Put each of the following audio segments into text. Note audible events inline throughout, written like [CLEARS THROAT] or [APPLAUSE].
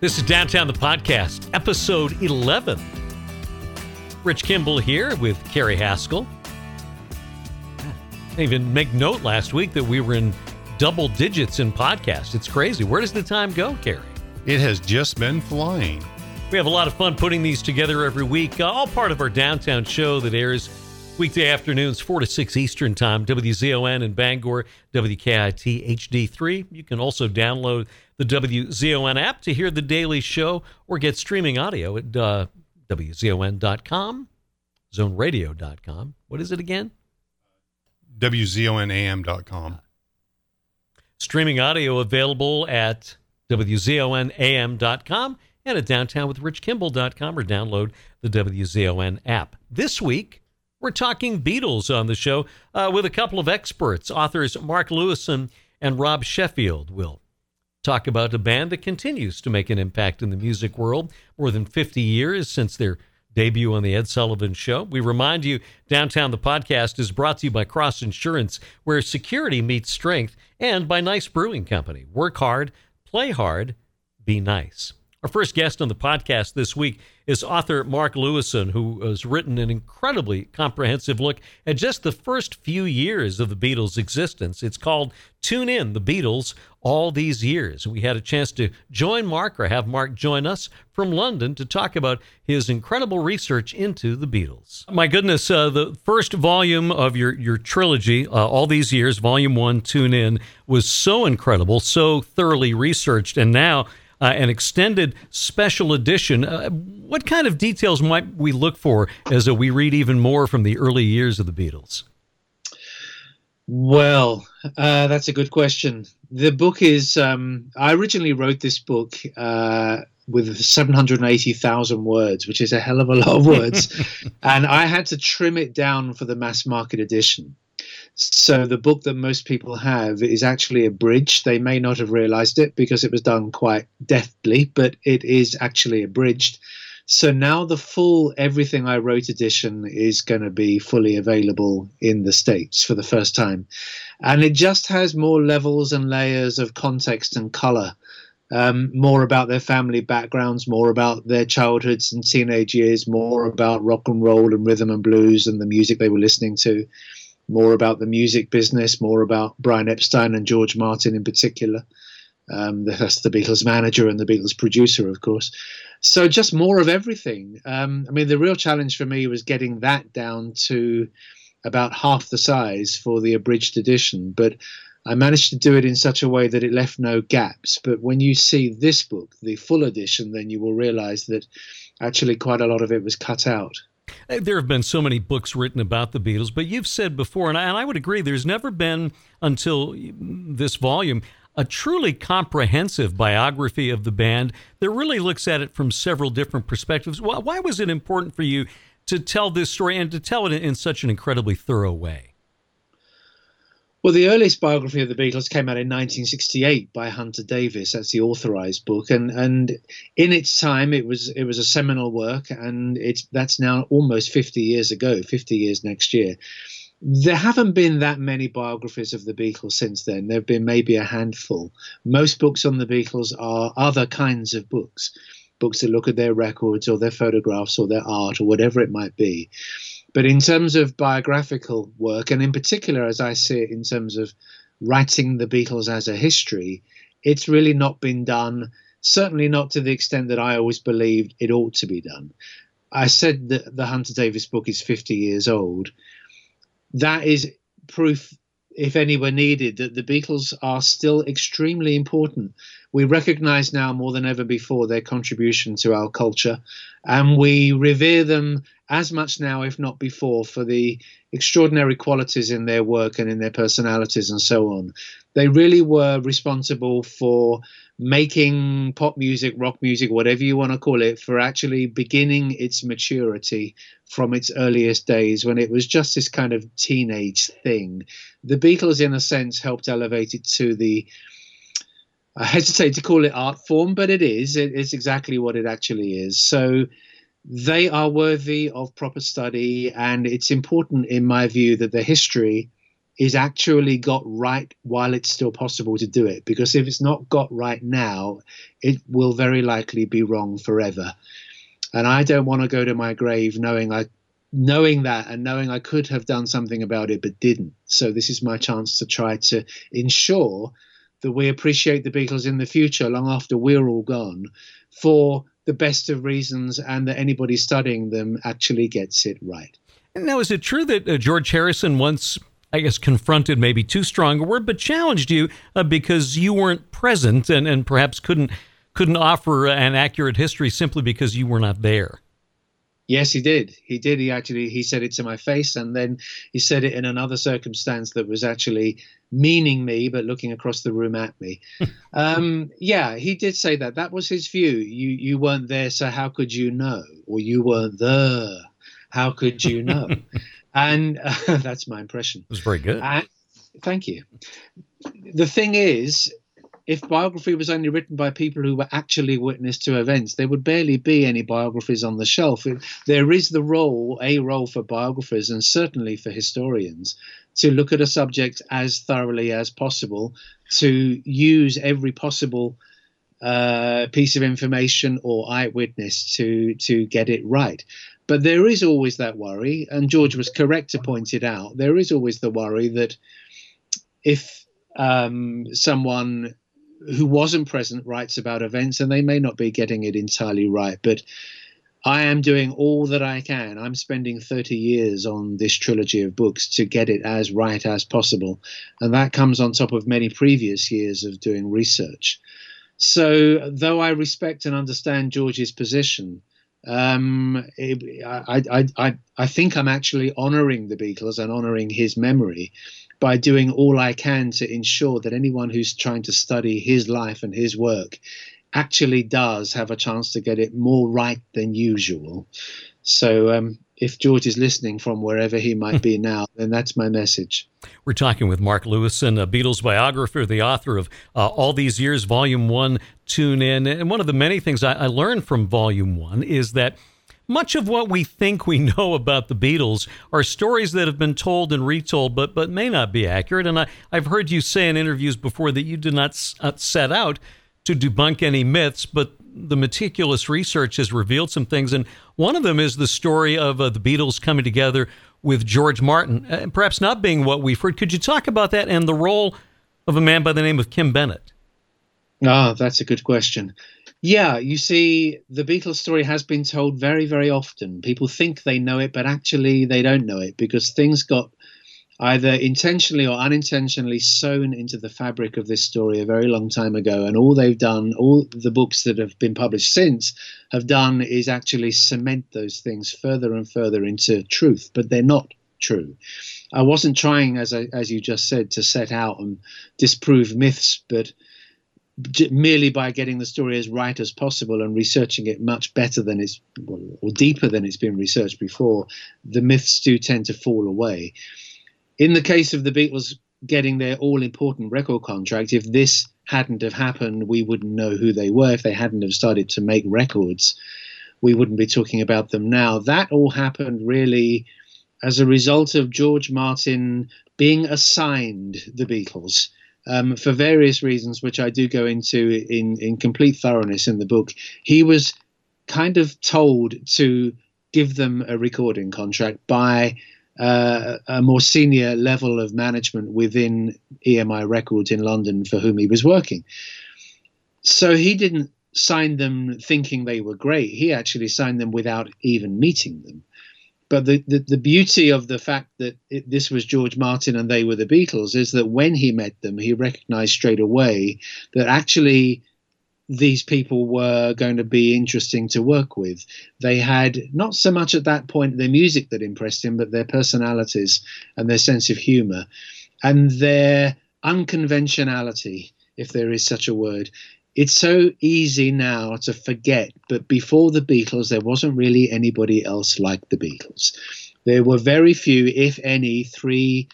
This is Downtown the Podcast, episode 11. Rich Kimball here with Carrie Haskell. I even make note last week that we were in double digits in podcasts. It's crazy. Where does the time go, Carrie? It has just been flying. We have a lot of fun putting these together every week, uh, all part of our downtown show that airs weekday afternoons, 4 to 6 Eastern Time, WZON in Bangor, WKIT HD3. You can also download the WZON app to hear the daily show or get streaming audio at uh, WZON.com, zoneradio.com. What is it again? WZONAM.com. Streaming audio available at WZONAM.com and at downtownwithrichkimball.com or download the WZON app. This week, we're talking Beatles on the show uh, with a couple of experts. Authors Mark Lewisohn and Rob Sheffield will talk about a band that continues to make an impact in the music world more than 50 years since their debut on the Ed Sullivan Show. We remind you, Downtown the Podcast is brought to you by Cross Insurance, where security meets strength, and by Gneiss Brewing Company. Work hard, play hard, be nice. Our first guest on the podcast this week is author Mark Lewisohn, who has written an incredibly comprehensive look at just the first few years of the Beatles' existence. It's called Tune In the Beatles All These Years. We had a chance to join Mark or have Mark join us from London to talk about his incredible research into the Beatles. My goodness, uh, the first volume of your, your trilogy, uh, All These Years, Volume 1, Tune In, was so incredible, so thoroughly researched, and now uh, an extended special edition. Uh, what kind of details might we look for as uh, we read even more from the early years of the Beatles? Well, uh, that's a good question. The book is. Um, I originally wrote this book uh, with 780,000 words, which is a hell of a lot of words, [LAUGHS] and I had to trim it down for the mass market edition. So the book that most people have is actually abridged. They may not have realized it because it was done quite deftly, but it is actually abridged. So now the full Everything I Wrote edition is going to be fully available in the States for the first time. And it just has more levels and layers of context and color. Um, more about their family backgrounds, more about their childhoods and teenage years, more about rock and roll and rhythm and blues and the music they were listening to more about the music business, more about Brian Epstein and George Martin in particular. Um, [LAUGHS] that's the Beatles manager and the Beatles producer, of course. So just more of everything. Um, I mean, the real challenge for me was getting that down to about half the size for the abridged edition, but I managed to do it in such a way that it left no gaps. But when you see this book, the full edition, then you will realize that actually quite a lot of it was cut out. There have been so many books written about the Beatles, but you've said before, and I, and I would agree, there's never been until this volume a truly comprehensive biography of the band that really looks at it from several different perspectives. Why, why was it important for you to tell this story and to tell it in such an incredibly thorough way? Well, the earliest biography of the Beatles came out in 1968 by Hunter Davies. That's the authorized book, and and in its time, it was it was a seminal work, and it's that's now almost 50 years ago, 50 years next year. There haven't been that many biographies of the Beatles since then. There have been maybe a handful. Most books on the Beatles are other kinds of books, books that look at their records or their photographs or their art or whatever it might be. But in terms of biographical work, and in particular, as I see it, in terms of writing the Beatles as a history, it's really not been done, certainly not to the extent that I always believed it ought to be done. I said that the Hunter Davies book is 50 years old. That is proof, if any were needed, that the Beatles are still extremely important. We recognize now more than ever before their contribution to our culture, and we revere them as much now, if not before, for the extraordinary qualities in their work and in their personalities and so on. They really were responsible for making pop music, rock music, whatever you want to call it, for actually beginning its maturity from its earliest days when it was just this kind of teenage thing. The Beatles, in a sense, helped elevate it to the I hesitate to call it art form, but it is. It is exactly what it actually is. So they are worthy of proper study, and it's important, in my view, that the history is actually got right while it's still possible to do it. Because if it's not got right now, it will very likely be wrong forever. And I don't want to go to my grave knowing I knowing that and knowing I could have done something about it but didn't. So this is my chance to try to ensure that we appreciate the Beatles in the future long after we're all gone for the best of reasons and that anybody studying them actually gets it right. Now, is it true that uh, George Harrison once, I guess, confronted maybe too strong a word, but challenged you uh, because you weren't present and, and perhaps couldn't couldn't offer an accurate history simply because you were not there? Yes, he did. He did. He actually he said it to my face, and then he said it in another circumstance that was actually meaning me, but looking across the room at me. [LAUGHS] um, yeah, he did say that. That was his view. You you weren't there, so how could you know? Or you weren't there, how could you know? [LAUGHS] and uh, [LAUGHS] that's my impression. It was very good. And, thank you. The thing is, if biography was only written by people who were actually witness to events, there would barely be any biographies on the shelf. There is the role, a role for biographers and certainly for historians, to look at a subject as thoroughly as possible, to use every possible uh, piece of information or eyewitness to to get it right. But there is always that worry, and George was correct to point it out. There is always the worry that if um, someone who wasn't present writes about events, and they may not be getting it entirely right, but I am doing all that I can. I'm spending 30 years on this trilogy of books to get it as right as possible. And that comes on top of many previous years of doing research. So, though I respect and understand George's position, um, it, I, I, I, I think I'm actually honoring the Beatles and honoring his memory by doing all I can to ensure that anyone who's trying to study his life and his work actually does have a chance to get it more right than usual. So, um, if George is listening from wherever he might [LAUGHS] be now, then that's my message. We're talking with Mark Lewisohn, a Beatles biographer, the author of uh, All These Years, Volume 1, Tune In. And one of the many things I, I learned from Volume 1 is that much of what we think we [LAUGHS] know about the Beatles are stories that have been told and retold, but but may not be accurate. And I, I've heard you say in interviews before that you did not uh, set out to debunk any myths, but the meticulous research has revealed some things. And one of them is the story of uh, the Beatles coming together with George Martin, uh, perhaps not being what we've heard. Could you talk about that and the role of a man by the name of Kim Bennett? Ah, that's a good question. Yeah, you see, the Beatles story has been told very, very often. People think they know it, but actually they don't know it because things got either intentionally or unintentionally sewn into the fabric of this story a very long time ago. And all they've done, all the books that have been published since have done is actually cement those things further and further into truth, but they're not true. I wasn't trying, as I, as you just said, to set out and disprove myths, but merely by getting the story as right as possible and researching it much better than it's or deeper than it's been researched before, the myths do tend to fall away. In the case of the Beatles getting their all important record contract, if this hadn't have happened, we wouldn't know who they were. If they hadn't have started to make records, we wouldn't be talking about them now. That all happened really as a result of George Martin being assigned the Beatles um, for various reasons, which I do go into in, in complete thoroughness in the book. He was kind of told to give them a recording contract by uh, a more senior level of management within EMI Records in London for whom he was working. So he didn't sign them thinking they were great. He actually signed them without even meeting them but the, the, the, beauty of the fact that it, this was George Martin and they were the Beatles is that when he met them, he recognized straight away that actually these people were going to be interesting to work with. They had not so much at that point their music that impressed him, but their personalities and their sense of humor and their unconventionality, if there is such a word it's so easy now to forget, but before the Beatles, there wasn't really anybody else like the Beatles. There were very few, if any, three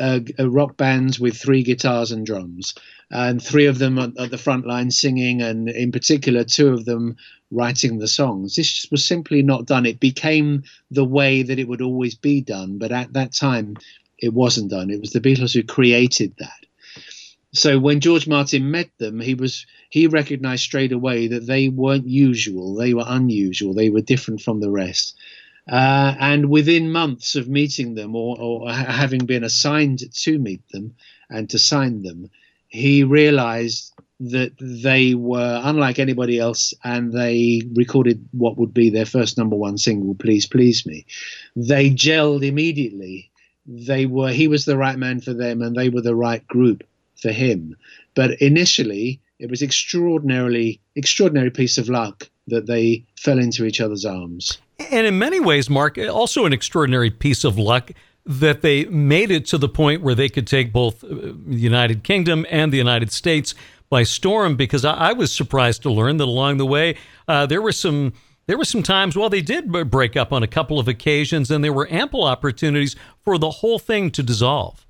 uh, uh rock bands with three guitars and drums, and three of them at, the front line singing, and in particular, two of them writing the songs. This was simply not done. It became the way that it would always be done, but at that time, it wasn't done. It was the Beatles who created that. So when George Martin met them, he was he recognized straight away that they weren't usual. They were unusual. They were different from the rest. Uh, and within months of meeting them or, or, having been assigned to meet them and to sign them, he realized that they were unlike anybody else and they recorded what would be their first number one single, Please Please Me. They gelled immediately. They were he was the right man for them and they were the right group for him. But initially it was extraordinarily extraordinary piece of luck that they fell into each other's arms. And in many ways, Mark, also an extraordinary piece of luck that they made it to the point where they could take both uh, the United Kingdom and the United States by storm. Because I, was surprised to learn that along the way uh, there were some there were some times well they did break up on a couple of occasions, and there were ample opportunities for the whole thing to dissolve.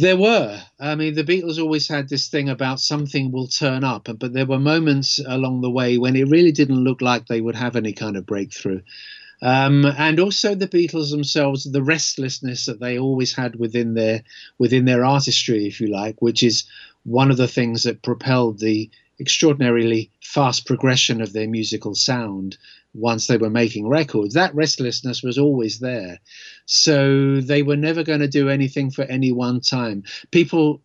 There were. I mean, the Beatles always had this thing about something will turn up, but there were moments along the way when it really didn't look like they would have any kind of breakthrough. Um, and also the Beatles themselves, the restlessness that they always had within their within their artistry, if you like, which is one of the things that propelled the extraordinarily fast progression of their musical sound once they were making records. That restlessness was always there. So they were never going to do anything for any one time. People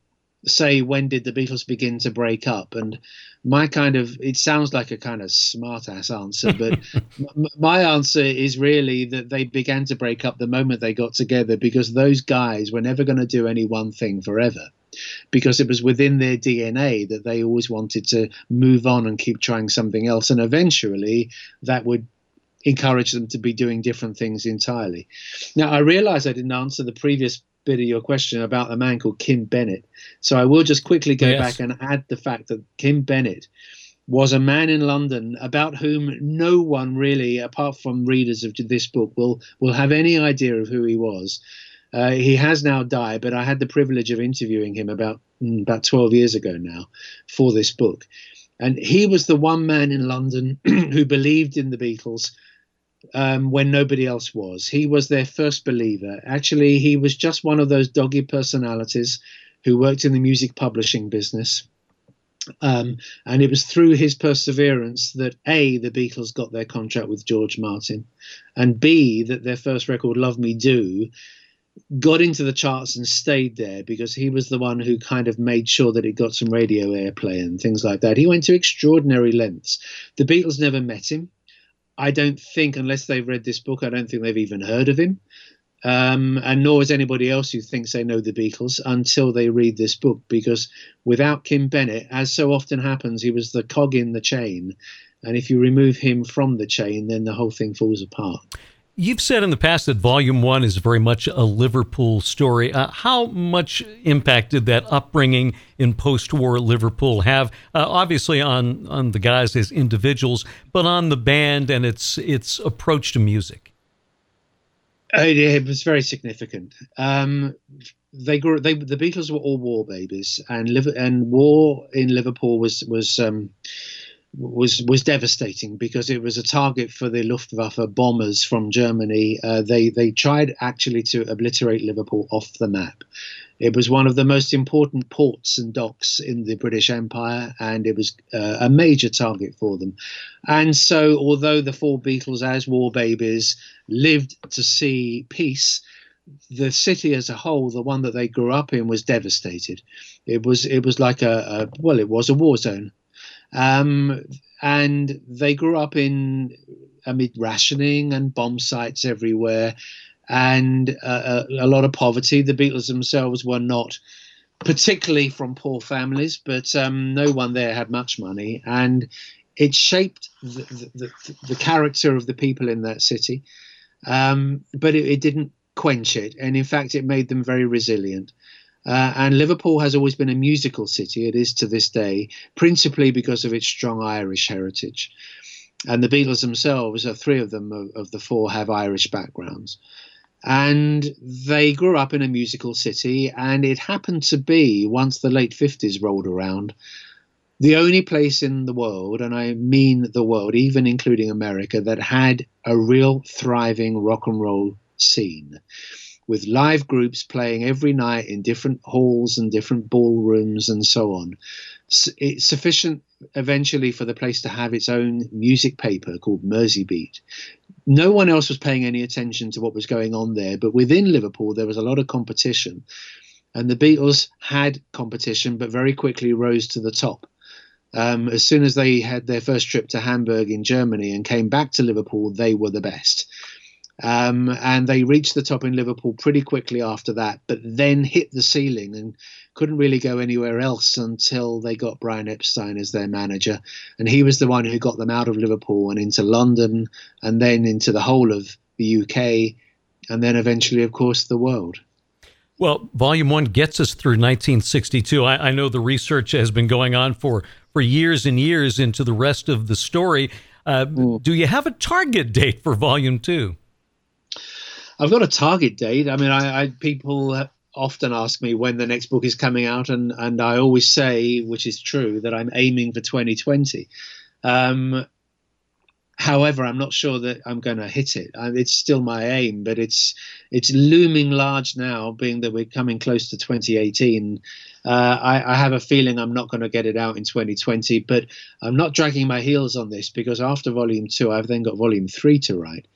say, when did the Beatles begin to break up? And my kind of, it sounds like a kind of smart ass answer, but [LAUGHS] m- my answer is really that they began to break up the moment they got together because those guys were never going to do any one thing forever because it was within their DNA that they always wanted to move on and keep trying something else. And eventually that would encourage them to be doing different things entirely. Now, I realize I didn't answer the previous bit of your question about a man called Kim Bennett. So I will just quickly go yes. back and add the fact that Kim Bennett was a man in London about whom no one really, apart from readers of this book, will will have any idea of who he was. Uh, he has now died, but I had the privilege of interviewing him about mm, about 12 years ago now for this book. And he was the one man in London [CLEARS THROAT] who believed in the Beatles um, when nobody else was. He was their first believer. Actually, he was just one of those doggy personalities who worked in the music publishing business. Um, and it was through his perseverance that A, the Beatles got their contract with George Martin, and B, that their first record, Love Me Do, got into the charts and stayed there because he was the one who kind of made sure that it got some radio airplay and things like that. He went to extraordinary lengths. The Beatles never met him. I don't think, unless they've read this book, I don't think they've even heard of him. Um, and nor is anybody else who thinks they know the Beatles until they read this book, because without Kim Bennett, as so often happens, he was the cog in the chain. And if you remove him from the chain, then the whole thing falls apart. You've said in the past that Volume One is very much a Liverpool story. Uh, how much impact did that upbringing in post-war Liverpool have? Uh, obviously on on the guys as individuals, but on the band and its its approach to music. Uh, it was very significant. Um, they grew. They the Beatles were all war babies, and and war in Liverpool was was. Um, was was devastating because it was a target for the Luftwaffe bombers from Germany. Uh, they they tried actually to obliterate Liverpool off the map. It was one of the most important ports and docks in the British Empire, and it was uh, a major target for them. And so, although the four Beatles, as war babies, lived to see peace, the city as a whole, the one that they grew up in, was devastated. It was it was like a, a well, it was a war zone. Um, and they grew up in amid rationing and bomb sites everywhere and uh, a, a lot of poverty. The Beatles themselves were not particularly from poor families, but um, no one there had much money. And it shaped the, the, the, the character of the people in that city. Um, but it, it, didn't quench it. And in fact, it made them very resilient. Uh, and Liverpool has always been a musical city. It is to this day, principally because of its strong Irish heritage. And the Beatles themselves, uh, three of them of, of the four, have Irish backgrounds. And they grew up in a musical city, and it happened to be, once the late 50s rolled around, the only place in the world, and I mean the world, even including America, that had a real thriving rock and roll scene with live groups playing every night in different halls and different ballrooms and so on. It's sufficient eventually for the place to have its own music paper called Merseybeat. No one else was paying any attention to what was going on there, but within Liverpool there was a lot of competition. And the Beatles had competition, but very quickly rose to the top. Um, as soon as they had their first trip to Hamburg in Germany and came back to Liverpool, they were the best. Um, and they reached the top in Liverpool pretty quickly after that, but then hit the ceiling and couldn't really go anywhere else until they got Brian Epstein as their manager. And he was the one who got them out of Liverpool and into London and then into the whole of the UK and then eventually, of course, the world. Well, Volume One gets us through 1962. I, I, know the research has been going on for for years and years into the rest of the story. Uh, mm. Do you have a target date for Volume Two? I've got a target date. I mean, I, I people often ask me when the next book is coming out, and and I always say, which is true, that I'm aiming for 2020. Um, however, I'm not sure that I'm going to hit it. It's still my aim, but it's it's looming large now, being that we're coming close to 2018. Uh, I, I, have a feeling I'm not going to get it out in 2020, but I'm not dragging my heels on this because after volume two, I've then got volume three to write.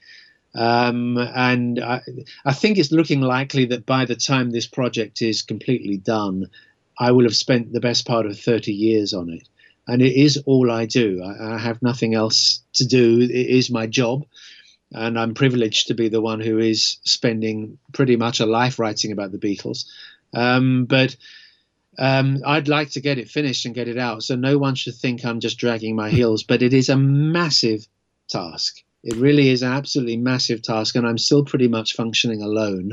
Um, and I, I think it's looking likely that by the time this project is completely done, I will have spent the best part of 30 years on it and it is all I do. I, I, have nothing else to do. It is my job, and I'm privileged to be the one who is spending pretty much a life writing about the Beatles. Um, but um, I'd like to get it finished and get it out, so no one should think I'm just dragging my heels. But it is a massive task. It really is an absolutely massive task, and I'm still pretty much functioning alone.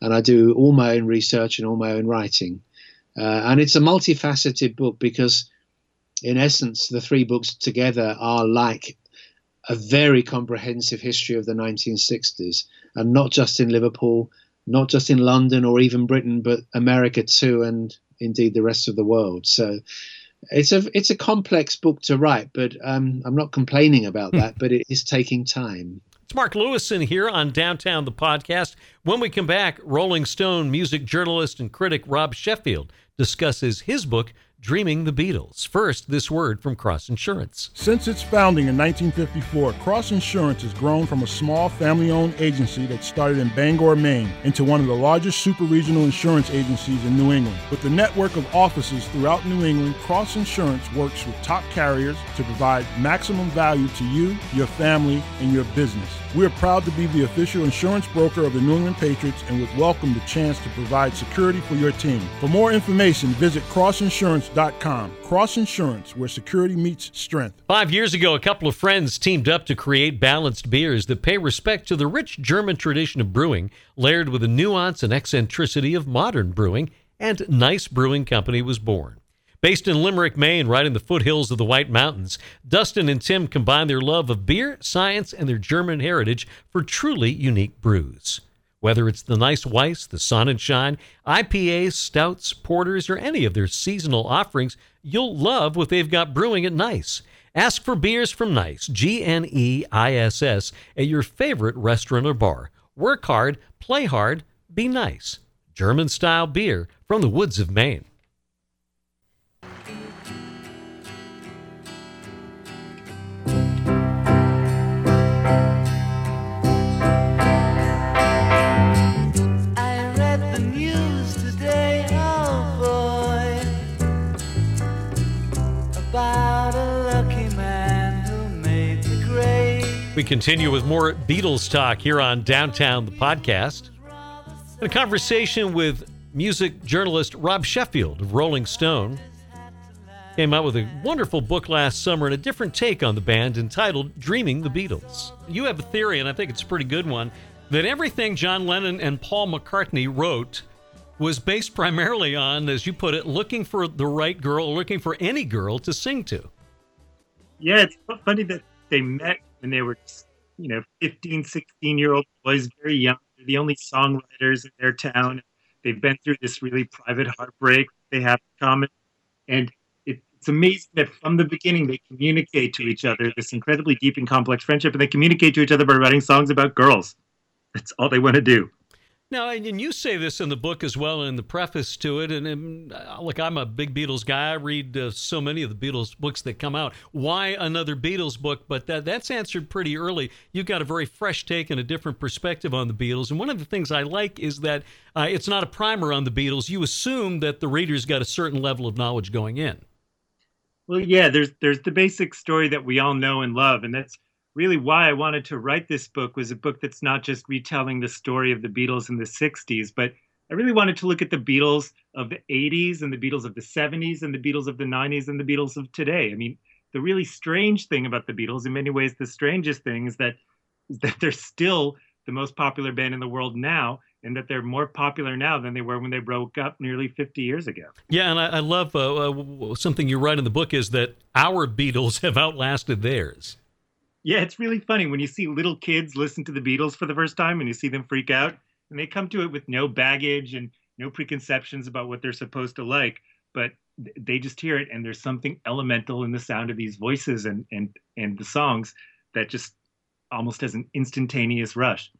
And I do all my own research and all my own writing. Uh, and it's a multifaceted book because in essence, the three books together are like a very comprehensive history of the 1960s, and not just in Liverpool, not just in London or even Britain, but America too, and indeed the rest of the world. So it's a it's a complex book to write, but um, I'm not complaining about hmm. that. but it is taking time. It's Mark Lewisohn here on Downtown the podcast. When we come back, Rolling Stone music journalist and critic Rob Sheffield discusses his book Dreaming the Beatles. First, this word from Cross Insurance. Since its founding in 1954, Cross Insurance has grown from a small family owned agency that started in Bangor, Maine, into one of the largest super regional insurance agencies in New England. With a network of offices throughout New England, Cross Insurance works with top carriers to provide maximum value to you, your family, and your business. We are proud to be the official insurance broker of the New England Patriots and would welcome the chance to provide security for your team. For more information, visit crossinsurance.com. Cross Insurance, where security meets strength. Five years ago, a couple of friends teamed up to create balanced beers that pay respect to the rich German tradition of brewing, layered with the nuance and eccentricity of modern brewing, and Gneiss Brewing Company was born. Based in Limerick, Maine, right in the foothills of the White Mountains, Dustin and Tim combine their love of beer, science, and their German heritage for truly unique brews. Whether it's the nice Weiss, the Sonnenschein, IPAs, stouts, porters, or any of their seasonal offerings, you'll love what they've got brewing at Gneiss. Ask for beers from Gneiss, G N E I S S, at your favorite restaurant or bar. Work hard, play hard, be nice. German style beer from the woods of Maine. We continue with more Beatles talk here on Downtown the Podcast. a conversation with music journalist Rob Sheffield of Rolling Stone. Came out with a wonderful book last summer and a different take on the band entitled Dreaming the Beatles. You have a theory, and I think it's a pretty good one, that everything John Lennon and Paul McCartney wrote was based primarily on, as you put it, looking for the right girl, looking for any girl to sing to. Yeah, it's funny that they met when they were, you know, 15, 16 year old boys, very young. They're the only songwriters in their town. They've been through this really private heartbreak they have in common. And it, it's amazing that from the beginning they communicate to each other this incredibly deep and complex friendship, and they communicate to each other by writing songs about girls. That's all they want to do. Now, and you say this in the book as well, in the preface to it. And, and uh, look, I'm a big Beatles guy. I read uh, so many of the Beatles books that come out. Why another Beatles book? But that, that's answered pretty early. You've got a very fresh take and a different perspective on the Beatles. And one of the things I like is that uh, it's not a primer on the Beatles. You assume that the reader's got a certain level of knowledge going in. Well, yeah, there's there's the basic story that we all know and love, and that's really why I wanted to write this book was a book that's not just retelling the story of the Beatles in the 60s, but I really wanted to look at the Beatles of the 80s and the Beatles of the 70s and the Beatles of the 90s and the Beatles of today. I mean, the really strange thing about the Beatles, in many ways, the strangest thing is that is that they're still the most popular band in the world now, and that they're more popular now than they were when they broke up nearly 50 years ago. Yeah, and I, I love uh, uh, something you write in the book is that our Beatles [LAUGHS] have outlasted theirs. Yeah, it's really funny when you see little kids listen to the Beatles for the first time and you see them freak out and they come to it with no baggage and no preconceptions about what they're supposed to like, but they just hear it and there's something elemental in the sound of these voices and and and the songs that just almost has an instantaneous rush.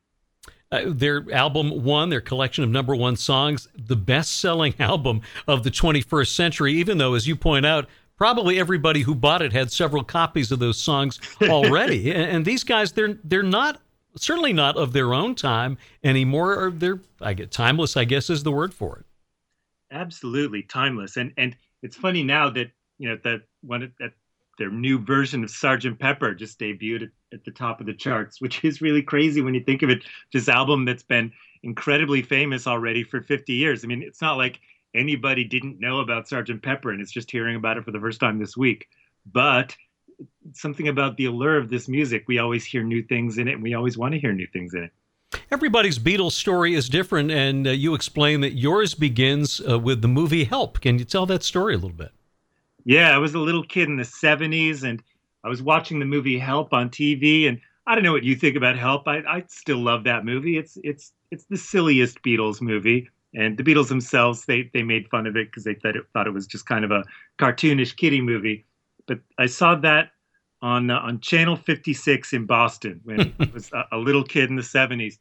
Uh, their album one, their collection of number one songs, the best selling [LAUGHS] album of the 21st century, even though, as you point out, probably everybody who bought it had several copies of those songs already. [LAUGHS] and, and, these guys, they're they're not certainly not of their own time anymore. Or they're I get timeless. I guess is the word for it. Absolutely timeless. And and it's funny now that you know that one that their new version of Sergeant Pepper just debuted at, at the top of the charts, which is really crazy when you think of it. This album that's been incredibly famous already for 50 years. I mean, it's not like anybody didn't know about Sergeant Pepper and is just hearing about it for the first time this week. But something about the allure of this music, we always hear new things in it, and we always want to hear new things in it. Everybody's Beatles story is different, and uh, you explain that yours begins uh, with the movie Help. Can you tell that story a little bit? Yeah, I was a little kid in the 70s, and I was watching the movie Help on TV, and I don't know what you think about Help. I, I still love that movie. It's it's it's the silliest Beatles movie. And the Beatles themselves, they they made fun of it because they thought it, thought it was just kind of a cartoonish kiddie movie. But I saw that on uh, on Channel 56 in Boston when [LAUGHS] I was a, a, little kid in the 70s,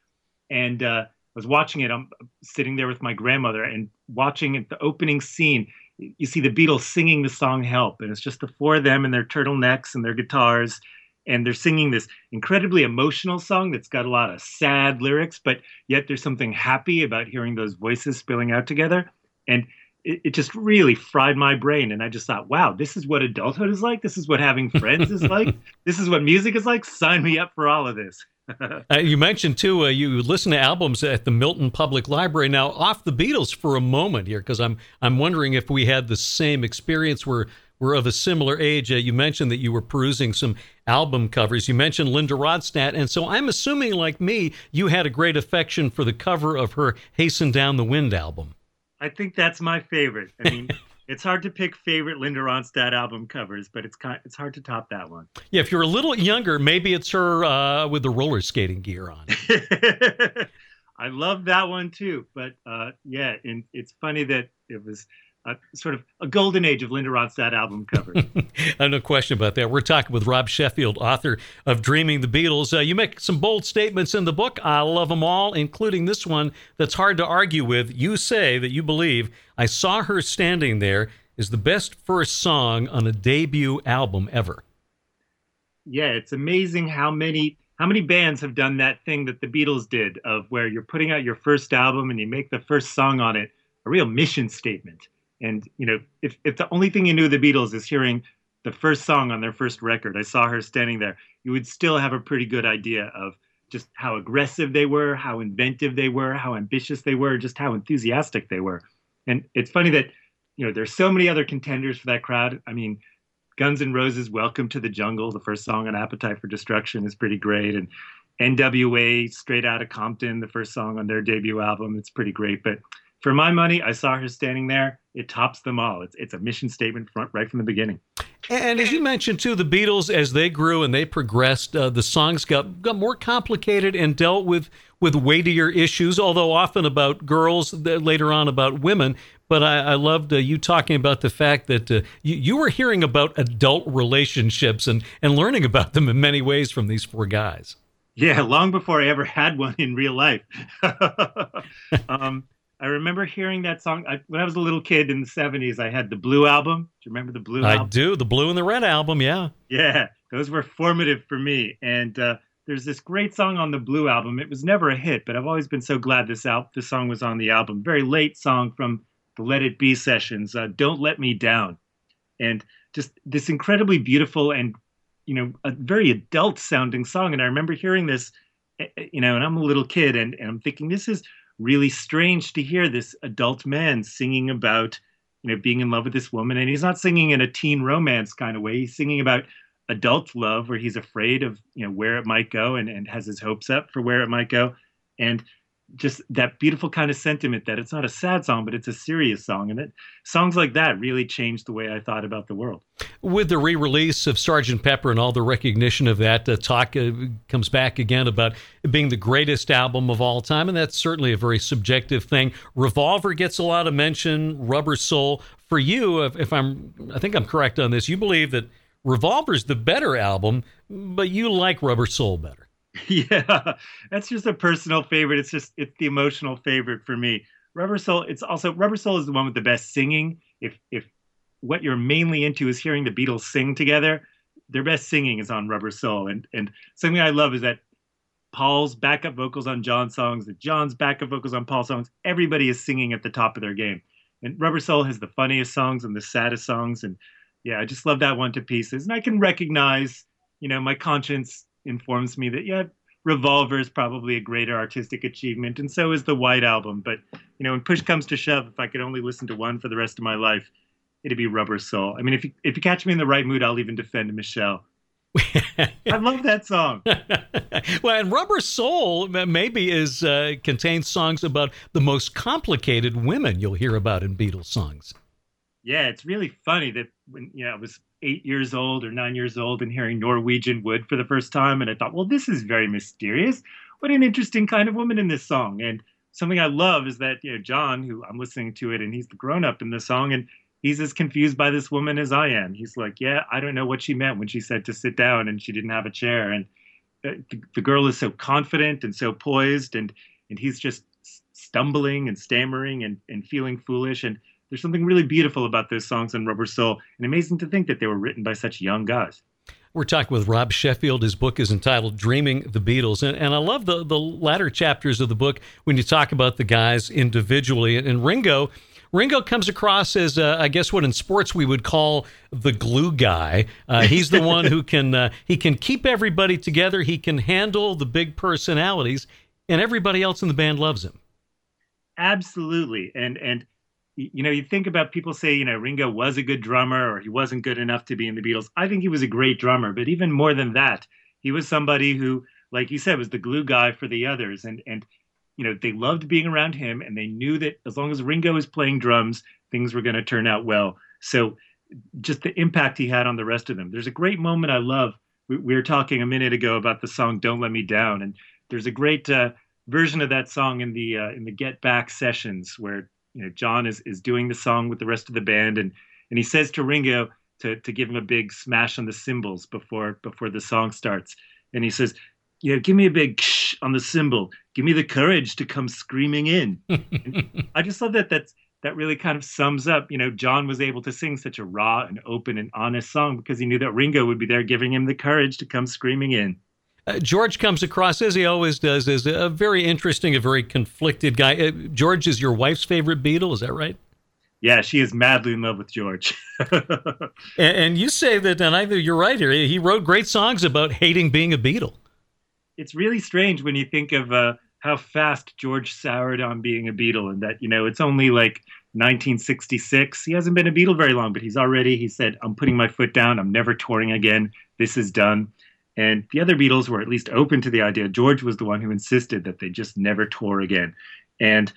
and uh, I was watching it. I'm sitting there with my grandmother and watching it, the opening scene. You see the Beatles singing the song "Help," and it's just the four of them and their turtlenecks and their guitars, and they're singing this incredibly emotional song that's got a lot of sad lyrics, but yet there's something happy about hearing those voices spilling out together. And it, it, just really fried my brain. And I just thought, wow, this is what adulthood is like. This is what having friends is like. [LAUGHS] This is what music is like. Sign me up for all of this. [LAUGHS] uh, you mentioned too, uh, you listen to albums at the Milton Public Library. Now, off the Beatles for a moment here, because I'm I'm wondering if we had the same experience where were of a similar age. Uh, you mentioned that you were perusing some album covers. You mentioned Linda Ronstadt, and so I'm assuming, like me, you had a great affection for the cover of her "Hasten Down the Wind" album. I think that's my favorite. I mean. [LAUGHS] it's hard to pick favorite Linda Ronstadt album covers, but it's kind, it's hard to top that one. Yeah, if you're a little younger, maybe it's her uh, with the roller skating gear on. [LAUGHS] I love that one too, but uh, yeah, and it's funny that it was a sort of a golden age of Linda Ronstadt album covers. [LAUGHS] I have no question about that. We're talking with Rob Sheffield, author of Dreaming the Beatles. Uh, you make some bold statements in the book. I love them all, including this one that's hard to argue with. You say that you believe I Saw Her Standing There is the best first song on a debut album ever. Yeah, it's amazing how many how many bands have done that thing that the Beatles did of where you're putting out your first album and you make the first song on it a real mission statement and you know, if if the only thing you knew the Beatles is hearing the first song on their first record, I saw her standing there, you would still have a pretty good idea of just how aggressive they were, how inventive they were, how ambitious they were, just how enthusiastic they were. And it's funny that, you know, there's so many other contenders for that crowd. I mean, Guns N' Roses' Welcome to the Jungle, the first song on Appetite for Destruction, is pretty great. And NWA, Straight Outta Compton, the first song on their debut album, it's pretty great. But for my money, I saw her standing there. It tops them all. It's it's a mission statement front right from the beginning. And as you mentioned too, the Beatles as they grew and they progressed, uh, the songs got got more complicated and dealt with with weightier issues. Although often about girls, later on about women. But I, I loved uh, you talking about the fact that uh, you, you were hearing about adult relationships and and learning about them in many ways from these four guys. Yeah, long before I ever had one in real life. [LAUGHS] um, I remember hearing that song I, when I was a little kid in the 70s. I had the Blue album. Do you remember the Blue I album? I do. The Blue and the Red album, yeah. Yeah, those were formative for me. And uh, there's this great song on the Blue album. It was never a hit, but I've always been so glad this al- this song was on the album. Very late song from the Let It Be sessions. Uh, Don't Let Me Down, and just this incredibly beautiful and you know a very adult sounding song. And I remember hearing this, eh, eh, you know, and I'm a little kid, and, and I'm thinking this is really strange to hear this adult man singing about you know being in love with this woman. And he's not singing in a teen romance kind of way. He's singing about adult love where he's afraid of you know where it might go and, and has his hopes up for where it might go. And just that beautiful kind of sentiment that it's not a sad song but it's a serious song and it songs like that really changed the way i thought about the world With the re release of Sgt. Pepper and all the recognition of that, uh, talk uh, comes back again about being the greatest album of all time. And that's certainly a very subjective thing. Revolver gets a lot of mention, Rubber Soul. For you, if, if I'm, I think I'm correct on this, you believe that Revolver's the better album, but you like Rubber Soul better. [LAUGHS] yeah that's just a personal favorite. It's just it's the emotional favorite for me. Rubber soul it's also rubber soul is the one with the best singing. If if what you're mainly into is hearing the beatles sing together their best singing is on rubber soul. And and something i love is that paul's backup vocals on john's songs that john's backup vocals on paul's songs everybody is singing at the top of their game. And rubber soul has the funniest songs and the saddest songs. And yeah i just love that one to pieces. And i can recognize you know my conscience informs me that yeah revolver is probably a greater artistic achievement and so is the white album. But you know when push comes to shove if i could only listen to one for the rest of my life it'd be rubber soul. I mean if you if you catch me in the right mood i'll even defend michelle. [LAUGHS] I love that song. [LAUGHS] Well, and Rubber Soul maybe is uh, contains songs about the most complicated women you'll hear about in Beatles songs. Yeah it's really funny that when you know i was eight years old or nine years old and hearing norwegian wood for the first time and i thought well this is very mysterious. What an interesting kind of woman in this song. And something i love is that you know john who i'm listening to it and he's the grown-up in the song and he's as confused by this woman as i am. He's like yeah i don't know what she meant when she said to sit down and she didn't have a chair. And uh, the, the girl is so confident and so poised and and he's just stumbling and stammering and, and feeling foolish. And there's something really beautiful about those songs on Rubber Soul, and amazing to think that they were written by such young guys. We're talking with Rob Sheffield. His book is entitled Dreaming the Beatles. And, and I love the, the latter chapters of the book when you talk about the guys individually. And Ringo, Ringo comes across as, uh, I guess, what in sports we would call the glue guy. Uh, he's the one who [LAUGHS] can uh, he can keep everybody together. He can handle the big personalities, and everybody else in the band loves him. Absolutely, and and you know, you think about people say, you know, Ringo was a good drummer or he wasn't good enough to be in the Beatles. I think he was a great drummer, but even more than that, he was somebody who, like you said, was the glue guy for the others. And and you know, they loved being around him and they knew that as long as Ringo was playing drums, things were going to turn out well. So just the impact he had on the rest of them. There's a great moment I love. We, we were talking a minute ago about the song "Don't Let Me Down," and there's a great uh, version of that song in the uh, in the Get Back sessions where you know John is is doing the song with the rest of the band and and he says to Ringo to to give him a big smash on the cymbals before before the song starts. And he says you know, give me a big ksh on the cymbal. Give me the courage to come screaming in. [LAUGHS] I just love that that's that really kind of sums up you know John was able to sing such a raw and open and honest song because he knew that Ringo would be there giving him the courage to come screaming in Uh, George comes across, as he always does, as a very interesting, a very conflicted guy. Uh, George is your wife's favorite Beatle, is that right? yeah she is madly in love with George [LAUGHS] And, and you say that, and I, you're right here. He wrote great songs about hating being a Beatle. it's really strange when you think of uh, how fast George soured on being a Beatle, and that you know it's only like 1966. He hasn't been a Beatle very long, but he's already he said, "I'm putting my foot down. I'm never touring again. This is done." And the other Beatles were at least open to the idea. George was the one who insisted that they just never tour again. And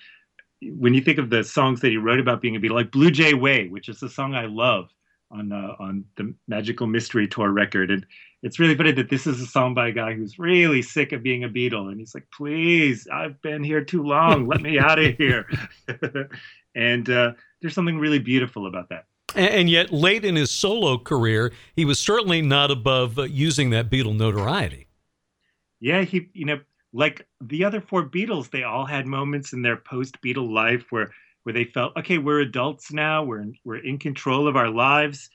when you think of the songs that he wrote about being a Beatle, like Blue Jay Way, which is a song I love on uh, on the Magical Mystery Tour record, and it's really funny that this is a song by a guy who's really sick of being a Beatle, and he's like, "Please, I've been here too long. Let me out of here." [LAUGHS] and uh, there's something really beautiful about that. And, yet, late in his solo career, he was certainly not above uh, using that Beatle notoriety. Yeah, he, you know, like the other four Beatles, they all had moments in their post Beatle life where where they felt, okay, we're adults now, we're in, we're in control of our lives,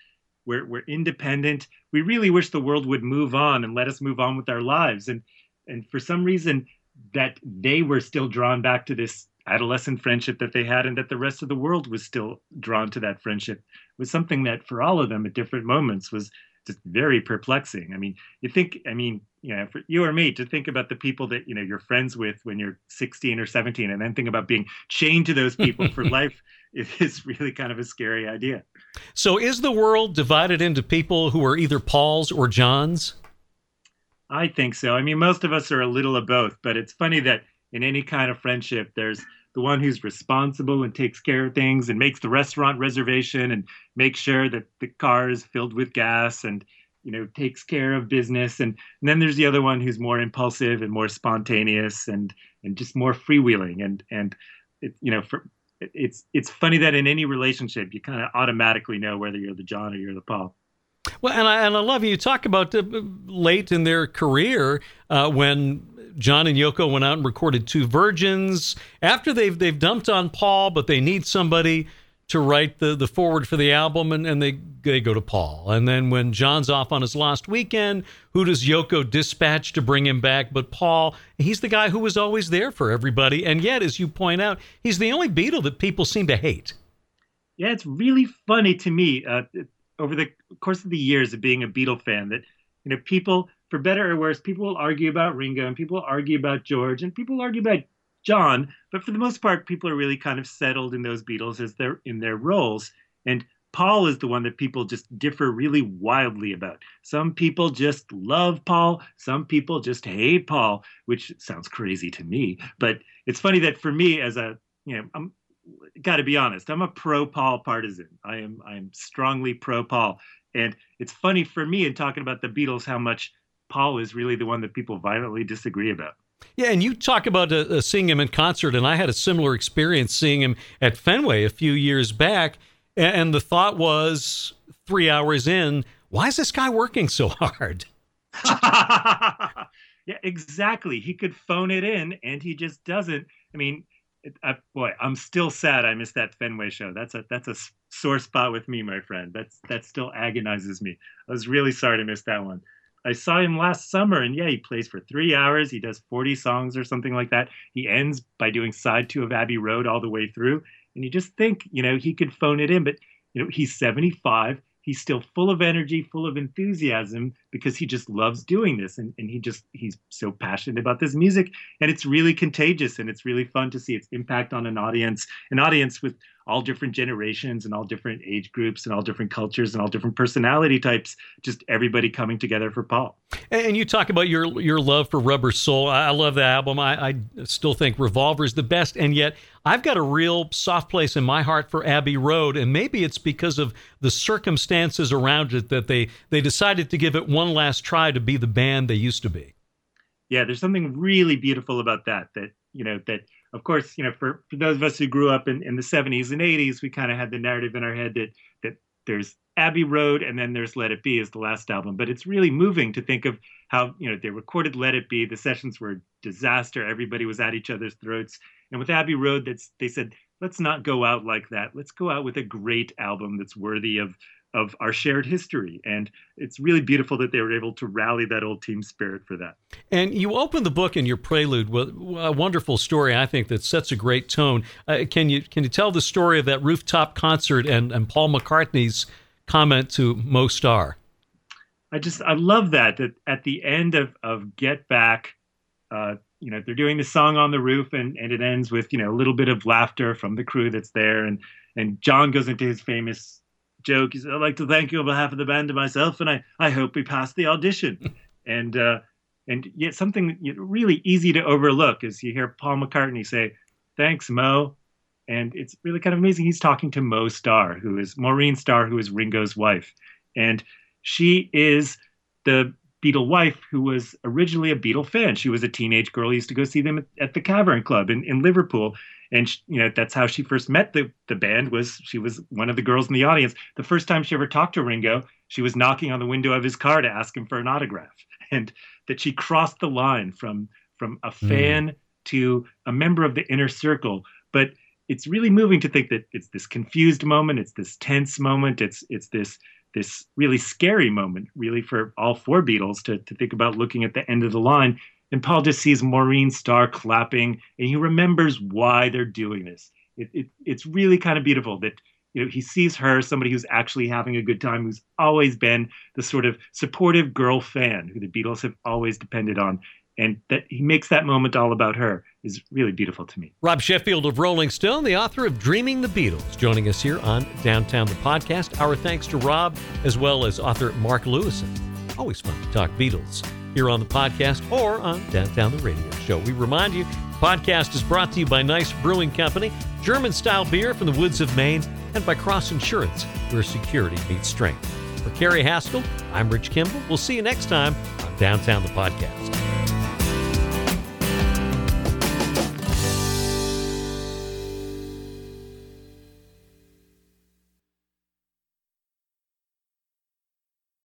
we're we're independent. We really wish the world would move on and let us move on with our lives. And and for some reason, that they were still drawn back to this adolescent friendship that they had and that the rest of the world was still drawn to that friendship was something that for all of them at different moments was just very perplexing. I mean, you think, I mean, you know, for you or me to think about the people that, you know, you're friends with when you're 16 or 17 and then think about being chained to those people for [LAUGHS] life is really kind of a scary idea. So is the world divided into people who are either Pauls or Johns? I think so. I mean, most of us are a little of both, but it's funny that in any kind of friendship, there's the one who's responsible and takes care of things and makes the restaurant reservation and makes sure that the car is filled with gas and you know takes care of business and, and then there's the other one who's more impulsive and more spontaneous and and just more freewheeling and and it, you know for it's it's funny that in any relationship you kind of automatically know whether you're the John or you're the Paul. Well, and I and I love you talk about uh, late in their career uh, when John and Yoko went out and recorded Two Virgins after they've they've dumped on Paul, but they need somebody to write the, the foreword for the album, and, and they they go to Paul. And then when John's off on his last weekend, who does Yoko dispatch to bring him back? But Paul, he's the guy who was always there for everybody, and yet, as you point out, he's the only Beatle that people seem to hate. Yeah, it's really funny to me uh, over the course of the years of being a Beatle fan that you know people for better or worse, people will argue about Ringo and people argue about George and people argue about John, but for the most part, people are really kind of settled in those Beatles as they're in their roles. And Paul is the one that people just differ really wildly about. Some people just love Paul, some people just hate Paul, which sounds crazy to me. But it's funny that for me, as a you know, I'm got to be honest, I'm a pro Paul partisan. I am I'm strongly pro Paul, and it's funny for me in talking about the Beatles how much Paul is really the one that people violently disagree about. Yeah, and you talk about uh, uh, seeing him in concert, and I had a similar experience seeing him at Fenway a few years back. And the thought was three hours in, why is this guy working so hard? [LAUGHS] [LAUGHS] yeah, exactly. He could phone it in, and he just doesn't. I mean, I, boy, I'm still sad I missed that Fenway show. That's a that's a sore spot with me, my friend. That's that still agonizes me. I was really sorry to miss that one. I saw him last summer, and yeah, he plays for three hours. He does 40 songs or something like that. He ends by doing side two of Abbey Road all the way through. And you just think, you know, he could phone it in, but, you know, he's 75 he's still full of energy, full of enthusiasm because he just loves doing this and, and he just he's so passionate about this music and it's really contagious and it's really fun to see its impact on an audience, an audience with all different generations and all different age groups and all different cultures and all different personality types, just everybody coming together for Paul. And you talk about your your love for Rubber Soul. I love that album. I, I still think Revolver is the best, and yet I've got a real soft place in my heart for Abbey Road, and maybe it's because of the circumstances around it that they they decided to give it one last try to be the band they used to be. Yeah, there's something really beautiful about that. That you know that of course you know for, for those of us who grew up in, in the 70s and 80s, we kind of had the narrative in our head that that there's Abbey Road and then there's Let It Be as the last album. But it's really moving to think of how you know they recorded Let It Be. The sessions were a disaster. Everybody was at each other's throats. And with Abbey Road, that's they said, let's not go out like that. Let's go out with a great album that's worthy of of our shared history. And it's really beautiful that they were able to rally that old team spirit for that. And you open the book in your prelude with a wonderful story, I think, that sets a great tone. Uh, can you can you tell the story of that rooftop concert and, and Paul McCartney's comment to Mo Starr? I just I love that that at the end of of Get Back, uh, you know they're doing the song on the roof and and it ends with you know a little bit of laughter from the crew that's there and and John goes into his famous joke. He says, "I'd like to thank you on behalf of the band and myself, and I I hope we pass the audition." [LAUGHS] and uh, and yet something really easy to overlook is you hear Paul McCartney say, "Thanks, Mo." And it's really kind of amazing. He's talking to Mo Starr, who is Maureen Starr, who is Ringo's wife. And she is the Beatle wife who was originally a Beatle fan. She was a teenage girl. He used to go see them at, at the Cavern Club in, in Liverpool. And she, you know that's how she first met the the band was she was one of the girls in the audience. The first time she ever talked to Ringo, she was knocking on the window of his car to ask him for an autograph. and that she crossed the line from from a hmm. fan mm. to a member of the inner circle. But it's really moving to think that it's this confused moment, it's this tense moment, it's it's this this really scary moment, really for all four Beatles to, to think about looking at the end of the line. And Paul just sees Maureen Starr clapping, and he remembers why they're doing this. It, it, it's really kind of beautiful that you know he sees her, somebody who's actually having a good time, who's always been the sort of supportive girl fan who the Beatles have always depended on, and that he makes that moment all about her is really beautiful to me. Rob Sheffield of Rolling Stone, the author of Dreaming the Beatles, joining us here on Downtown the Podcast. Our thanks to Rob as well as author Mark Lewisohn. Always fun to talk Beatles here on the podcast or on Downtown the Radio Show. We remind you, podcast is brought to you by Gneiss Brewing Company, German style beer from the woods of Maine, and by Cross Insurance, where security meets strength. For Carrie Haskell, I'm Rich Kimball. We'll see you next time on Downtown the Podcast.